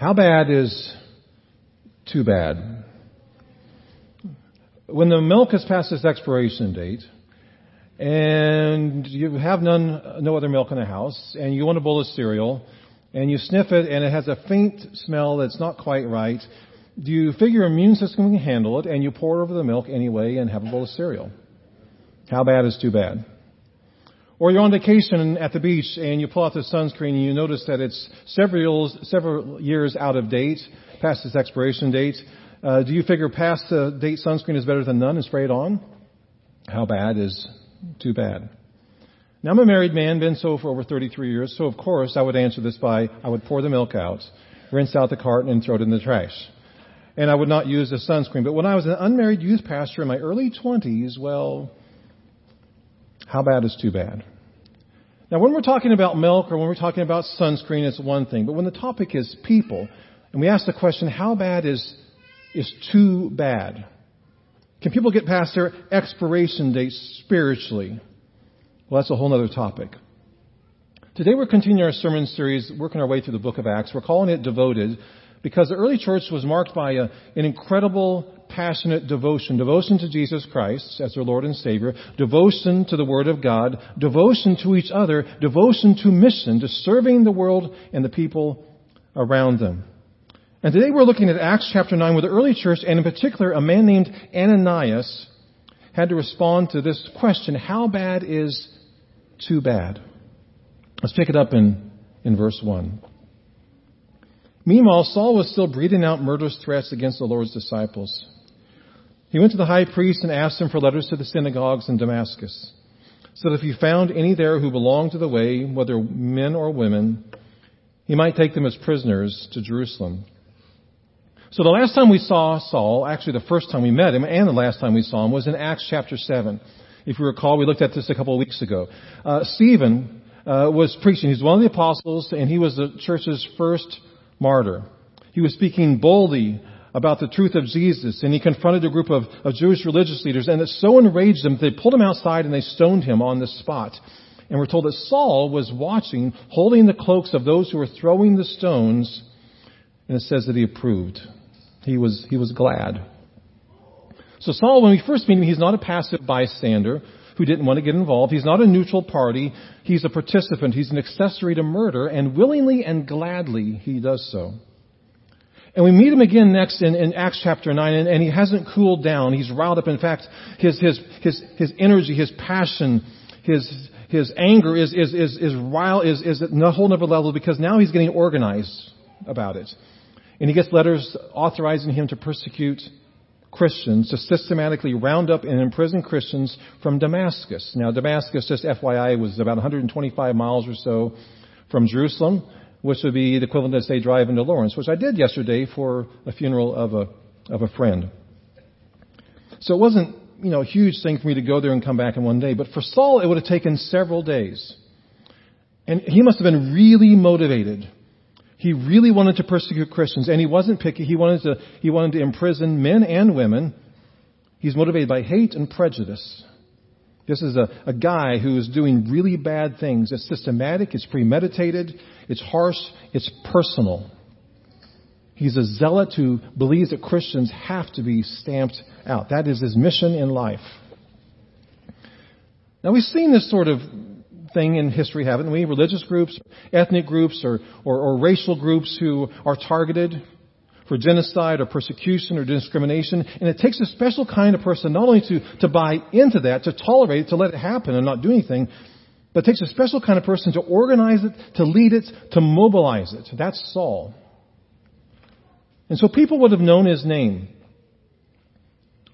How bad is too bad? When the milk has passed its expiration date, and you have none, no other milk in the house, and you want a bowl of cereal, and you sniff it, and it has a faint smell that's not quite right, do you figure your immune system can handle it, and you pour it over the milk anyway and have a bowl of cereal? How bad is too bad? Or you're on vacation at the beach and you pull out the sunscreen and you notice that it's several, several years out of date, past its expiration date. Uh, do you figure past the date sunscreen is better than none and spray it on? How bad is too bad? Now I'm a married man, been so for over 33 years, so of course I would answer this by I would pour the milk out, rinse out the carton and throw it in the trash. And I would not use the sunscreen. But when I was an unmarried youth pastor in my early 20s, well, how bad is too bad? Now, when we're talking about milk or when we're talking about sunscreen, it's one thing. But when the topic is people, and we ask the question, how bad is, is too bad? Can people get past their expiration date spiritually? Well, that's a whole other topic. Today we're continuing our sermon series, working our way through the book of Acts. We're calling it Devoted because the early church was marked by a, an incredible passionate devotion. Devotion to Jesus Christ as their Lord and Savior, devotion to the Word of God, devotion to each other, devotion to mission, to serving the world and the people around them. And today we're looking at Acts chapter 9 where the early church, and in particular a man named Ananias, had to respond to this question, how bad is too bad? Let's pick it up in, in verse 1. Meanwhile, Saul was still breathing out murderous threats against the Lord's disciples. He went to the high priest and asked him for letters to the synagogues in Damascus, so that if he found any there who belonged to the way, whether men or women, he might take them as prisoners to Jerusalem. So the last time we saw Saul, actually the first time we met him and the last time we saw him was in Acts chapter 7. If you recall, we looked at this a couple of weeks ago. Uh, Stephen uh, was preaching. He's one of the apostles and he was the church's first martyr. He was speaking boldly about the truth of Jesus, and he confronted a group of, of Jewish religious leaders, and it so enraged them they pulled him outside and they stoned him on the spot. And we're told that Saul was watching, holding the cloaks of those who were throwing the stones, and it says that he approved. He was, he was glad. So Saul, when we first meet him, he's not a passive bystander who didn't want to get involved. He's not a neutral party. He's a participant. He's an accessory to murder, and willingly and gladly he does so. And we meet him again next in, in Acts chapter 9, and, and, he hasn't cooled down. He's riled up. In fact, his, his, his, his energy, his passion, his, his anger is, is, is, is rile, is, is at a whole other level because now he's getting organized about it. And he gets letters authorizing him to persecute Christians, to systematically round up and imprison Christians from Damascus. Now, Damascus, just FYI, was about 125 miles or so from Jerusalem which would be the equivalent of, say, driving to Lawrence, which I did yesterday for a funeral of a, of a friend. So it wasn't, you know, a huge thing for me to go there and come back in one day. But for Saul, it would have taken several days. And he must have been really motivated. He really wanted to persecute Christians, and he wasn't picky. He wanted to, he wanted to imprison men and women. He's motivated by hate and prejudice. This is a, a guy who is doing really bad things. It's systematic, it's premeditated, it's harsh, it's personal. He's a zealot who believes that Christians have to be stamped out. That is his mission in life. Now we've seen this sort of thing in history, haven't we? Religious groups, ethnic groups, or, or, or racial groups who are targeted for genocide or persecution or discrimination. And it takes a special kind of person not only to, to buy into that, to tolerate it, to let it happen and not do anything, but it takes a special kind of person to organize it, to lead it, to mobilize it. That's Saul. And so people would have known his name.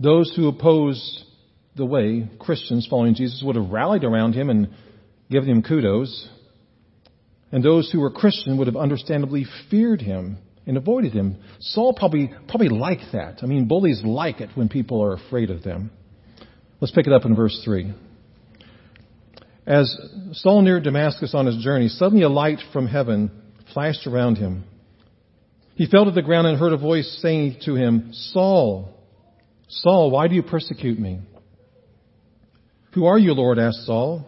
Those who opposed the way, Christians following Jesus, would have rallied around him and given him kudos. And those who were Christian would have understandably feared him and avoided him. Saul probably, probably liked that. I mean, bullies like it when people are afraid of them. Let's pick it up in verse 3. As Saul neared Damascus on his journey, suddenly a light from heaven flashed around him. He fell to the ground and heard a voice saying to him, Saul, Saul, why do you persecute me? Who are you, Lord? asked Saul.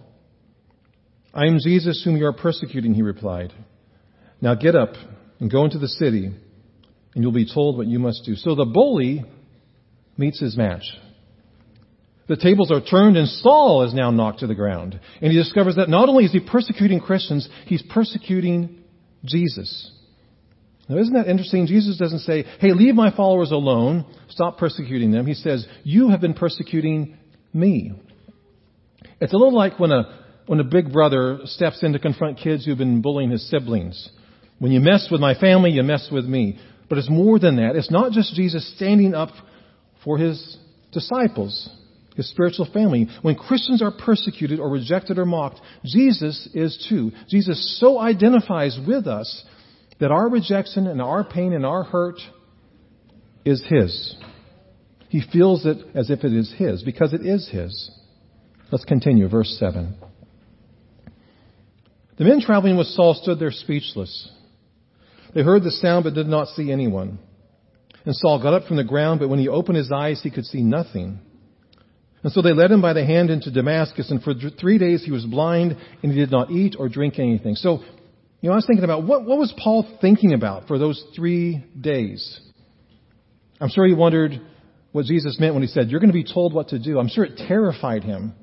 I am Jesus whom you are persecuting, he replied. Now get up and go into the city, and you'll be told what you must do. So the bully meets his match. The tables are turned and Saul is now knocked to the ground. And he discovers that not only is he persecuting Christians, he's persecuting Jesus. Now isn't that interesting? Jesus doesn't say, hey, leave my followers alone. Stop persecuting them. He says, you have been persecuting me. It's a little like when a, when a big brother steps in to confront kids who've been bullying his siblings. When you mess with my family, you mess with me. But it's more than that. It's not just Jesus standing up for his disciples, his spiritual family. When Christians are persecuted or rejected or mocked, Jesus is too. Jesus so identifies with us that our rejection and our pain and our hurt is his. He feels it as if it is his because it is his. Let's continue, verse 7. The men traveling with Saul stood there speechless. They heard the sound but did not see anyone. And Saul got up from the ground, but when he opened his eyes, he could see nothing. And so they led him by the hand into Damascus, and for three days he was blind, and he did not eat or drink anything. So, you know, I was thinking about what, what was Paul thinking about for those three days? I'm sure he wondered what Jesus meant when he said, You're going to be told what to do. I'm sure it terrified him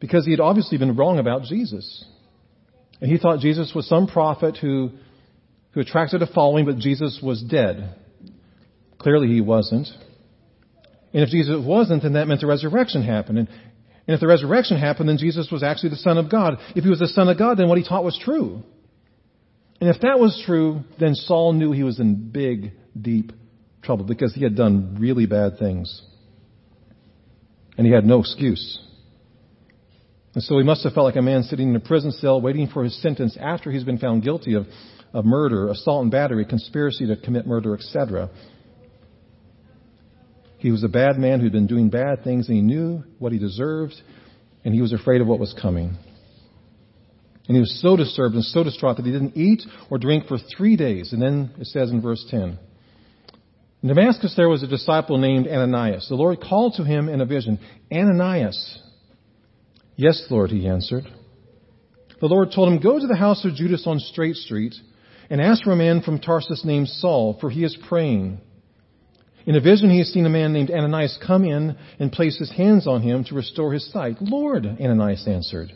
because he had obviously been wrong about Jesus. And he thought Jesus was some prophet who, who attracted a following, but Jesus was dead. Clearly he wasn't. And if Jesus wasn't, then that meant the resurrection happened. And, and if the resurrection happened, then Jesus was actually the Son of God. If he was the Son of God, then what he taught was true. And if that was true, then Saul knew he was in big, deep trouble because he had done really bad things. And he had no excuse. And so he must have felt like a man sitting in a prison cell waiting for his sentence after he's been found guilty of, of murder, assault and battery, conspiracy to commit murder, etc. He was a bad man who'd been doing bad things and he knew what he deserved and he was afraid of what was coming. And he was so disturbed and so distraught that he didn't eat or drink for three days. And then it says in verse 10, in Damascus there was a disciple named Ananias. The Lord called to him in a vision, Ananias. Yes, Lord, he answered. The Lord told him, Go to the house of Judas on Straight Street and ask for a man from Tarsus named Saul, for he is praying. In a vision, he has seen a man named Ananias come in and place his hands on him to restore his sight. Lord, Ananias answered.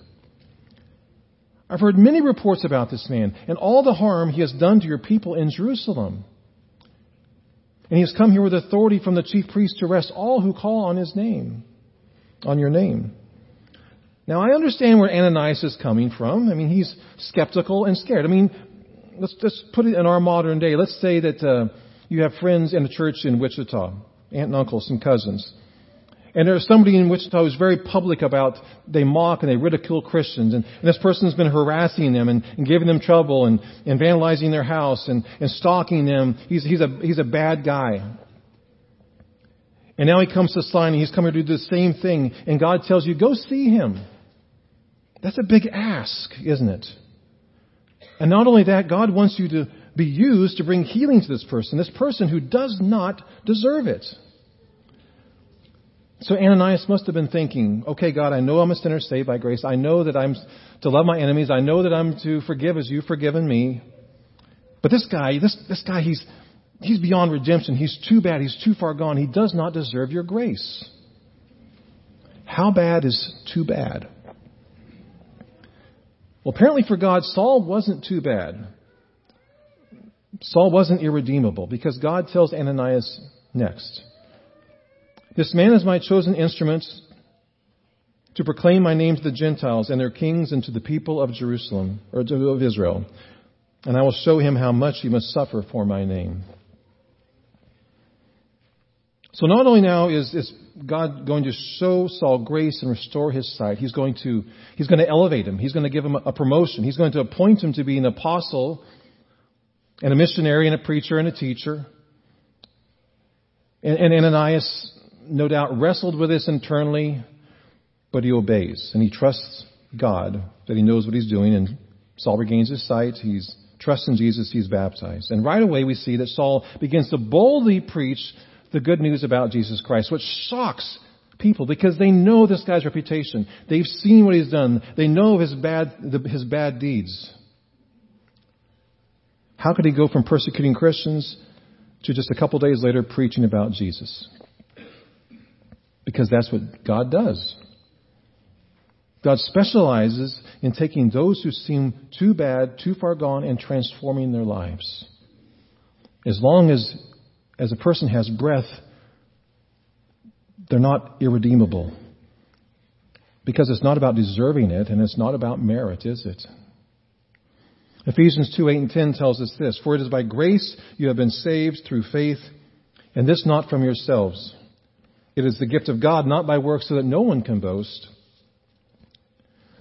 I've heard many reports about this man and all the harm he has done to your people in Jerusalem. And he has come here with authority from the chief priest to arrest all who call on his name, on your name. Now I understand where Ananias is coming from. I mean, he's skeptical and scared. I mean, let's just put it in our modern day. Let's say that, uh, you have friends in a church in Wichita, aunt and uncles and cousins. And there's somebody in Wichita who's very public about they mock and they ridicule Christians. And, and this person's been harassing them and, and giving them trouble and, and vandalizing their house and, and stalking them. He's, he's, a, he's a bad guy. And now he comes to Sinai and he's coming to do the same thing. And God tells you, go see him. That's a big ask, isn't it? And not only that, God wants you to be used to bring healing to this person, this person who does not deserve it. So Ananias must have been thinking, okay, God, I know I'm a sinner saved by grace. I know that I'm to love my enemies. I know that I'm to forgive as you've forgiven me. But this guy, this, this guy, he's, he's beyond redemption. He's too bad. He's too far gone. He does not deserve your grace. How bad is too bad? Well, apparently for God, Saul wasn't too bad. Saul wasn't irredeemable because God tells Ananias next. This man is my chosen instrument to proclaim my name to the Gentiles and their kings and to the people of Jerusalem, or of Israel. And I will show him how much he must suffer for my name. So not only now is, is God going to show Saul grace and restore his sight, he's going to, he's going to elevate him. He's going to give him a promotion. He's going to appoint him to be an apostle and a missionary and a preacher and a teacher. And, and Ananias, no doubt, wrestled with this internally, but he obeys and he trusts God that he knows what he's doing. And Saul regains his sight. He's trusts in Jesus. He's baptized. And right away we see that Saul begins to boldly preach the good news about Jesus Christ, which shocks people because they know this guy's reputation. They've seen what he's done. They know his bad, his bad deeds. How could he go from persecuting Christians to just a couple days later preaching about Jesus? Because that's what God does. God specializes in taking those who seem too bad, too far gone, and transforming their lives. As long as, as a person has breath, they're not irredeemable. Because it's not about deserving it, and it's not about merit, is it? Ephesians 2, 8 and 10 tells us this, For it is by grace you have been saved through faith, and this not from yourselves. It is the gift of God, not by works, so that no one can boast.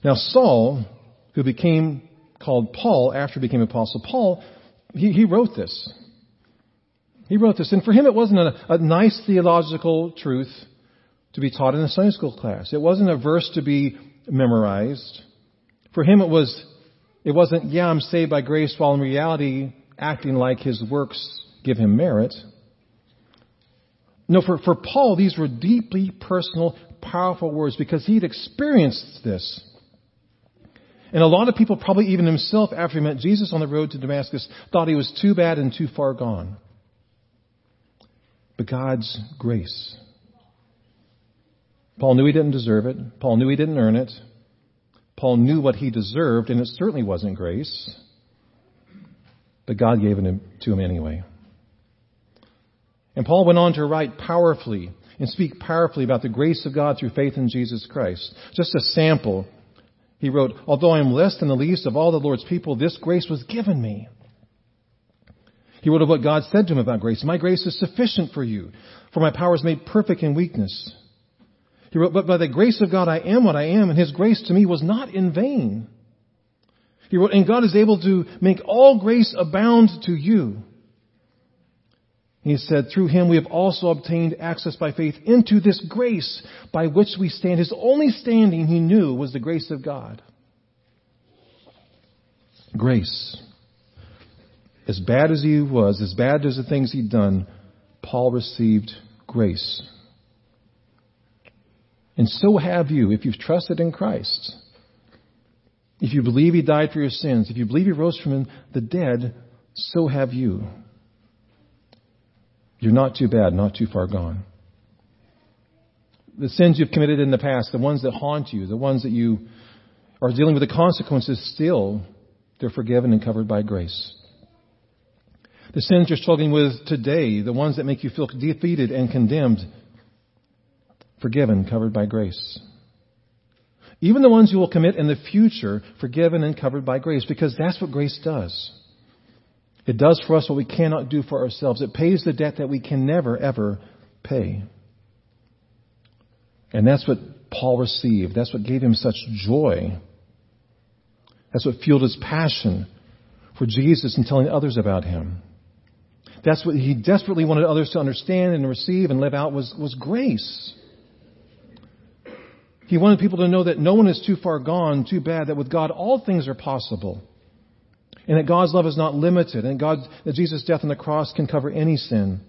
Now, Saul, who became called Paul after he became Apostle Paul, he, he wrote this. He wrote this. And for him, it wasn't a, a nice theological truth to be taught in a Sunday school class. It wasn't a verse to be memorized. For him, it was, it wasn't, yeah, I'm saved by grace, while in reality, acting like his works give him merit. No, for, for Paul, these were deeply personal, powerful words because he'd experienced this. And a lot of people, probably even himself, after he met Jesus on the road to Damascus, thought he was too bad and too far gone. But God's grace. Paul knew he didn't deserve it. Paul knew he didn't earn it. Paul knew what he deserved, and it certainly wasn't grace. But God gave it to him anyway. And Paul went on to write powerfully and speak powerfully about the grace of God through faith in Jesus Christ. Just a sample he wrote, Although I am less than the least of all the Lord's people, this grace was given me. He wrote of what God said to him about grace. My grace is sufficient for you, for my power is made perfect in weakness. He wrote, But by the grace of God I am what I am, and his grace to me was not in vain. He wrote, And God is able to make all grace abound to you he said, Through him we have also obtained access by faith into this grace by which we stand. His only standing, he knew, was the grace of God. Grace. As bad as he was, as bad as the things he'd done, Paul received grace. And so have you if you've trusted in Christ. If you believe he died for your sins, if you believe he rose from the dead, so have you. You're not too bad, not too far gone. The sins you've committed in the past, the ones that haunt you, the ones that you are dealing with the consequences still, they're forgiven and covered by grace. The sins you're struggling with today, the ones that make you feel defeated and condemned, forgiven, covered by grace. Even the ones you will commit in the future, forgiven and covered by grace, because that's what grace does. It does for us what we cannot do for ourselves. It pays the debt that we can never, ever pay. And that's what Paul received. That's what gave him such joy. That's what fueled his passion for Jesus and telling others about him. That's what he desperately wanted others to understand and receive and live out was, was grace. He wanted people to know that no one is too far gone, too bad, that with God all things are possible and that God's love is not limited, and God, that Jesus' death on the cross can cover any sin,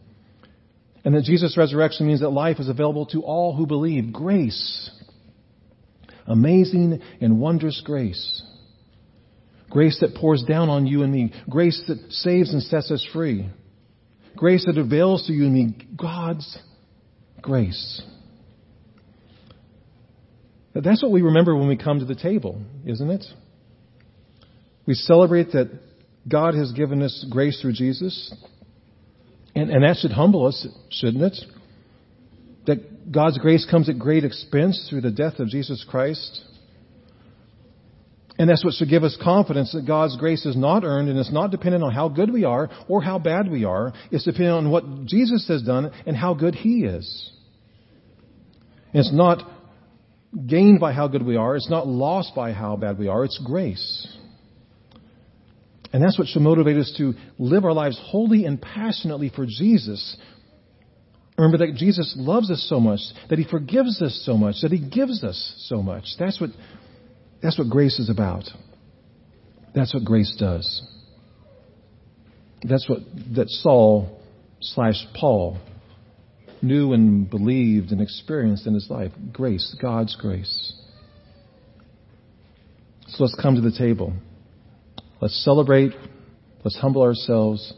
and that Jesus' resurrection means that life is available to all who believe. Grace. Amazing and wondrous grace. Grace that pours down on you and me. Grace that saves and sets us free. Grace that avails to you and me. God's grace. That's what we remember when we come to the table, isn't it? We celebrate that God has given us grace through Jesus. And, and that should humble us, shouldn't it? That God's grace comes at great expense through the death of Jesus Christ. And that's what should give us confidence that God's grace is not earned and it's not dependent on how good we are or how bad we are. It's dependent on what Jesus has done and how good He is. And it's not gained by how good we are. It's not lost by how bad we are. It's grace. And that's what should motivate us to live our lives wholly and passionately for Jesus. Remember that Jesus loves us so much, that He forgives us so much, that He gives us so much. That's what, that's what grace is about. That's what grace does. That's what that Saul slash Paul knew and believed and experienced in his life. Grace, God's grace. So let's come to the table. Let's celebrate Let's humble ourselves.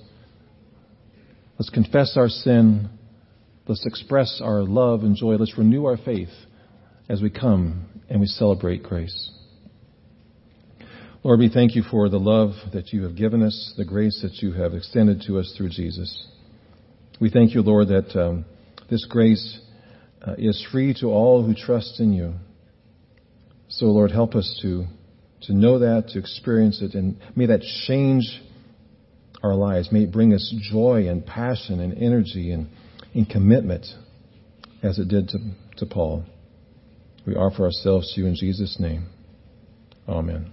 Let's confess our sin. Let's express our love and joy. Let's renew our faith as we come and we celebrate grace. Lord, we thank you for the love that you have given us, the grace that you have extended to us through Jesus. We thank you, Lord, that um, this grace uh, is free to all who trust in you. So, Lord, help us to, to know that, to experience it, and may that change our lives. May it bring us joy and passion and energy and, and commitment as it did to, to Paul. We offer ourselves to you in Jesus' name. Amen.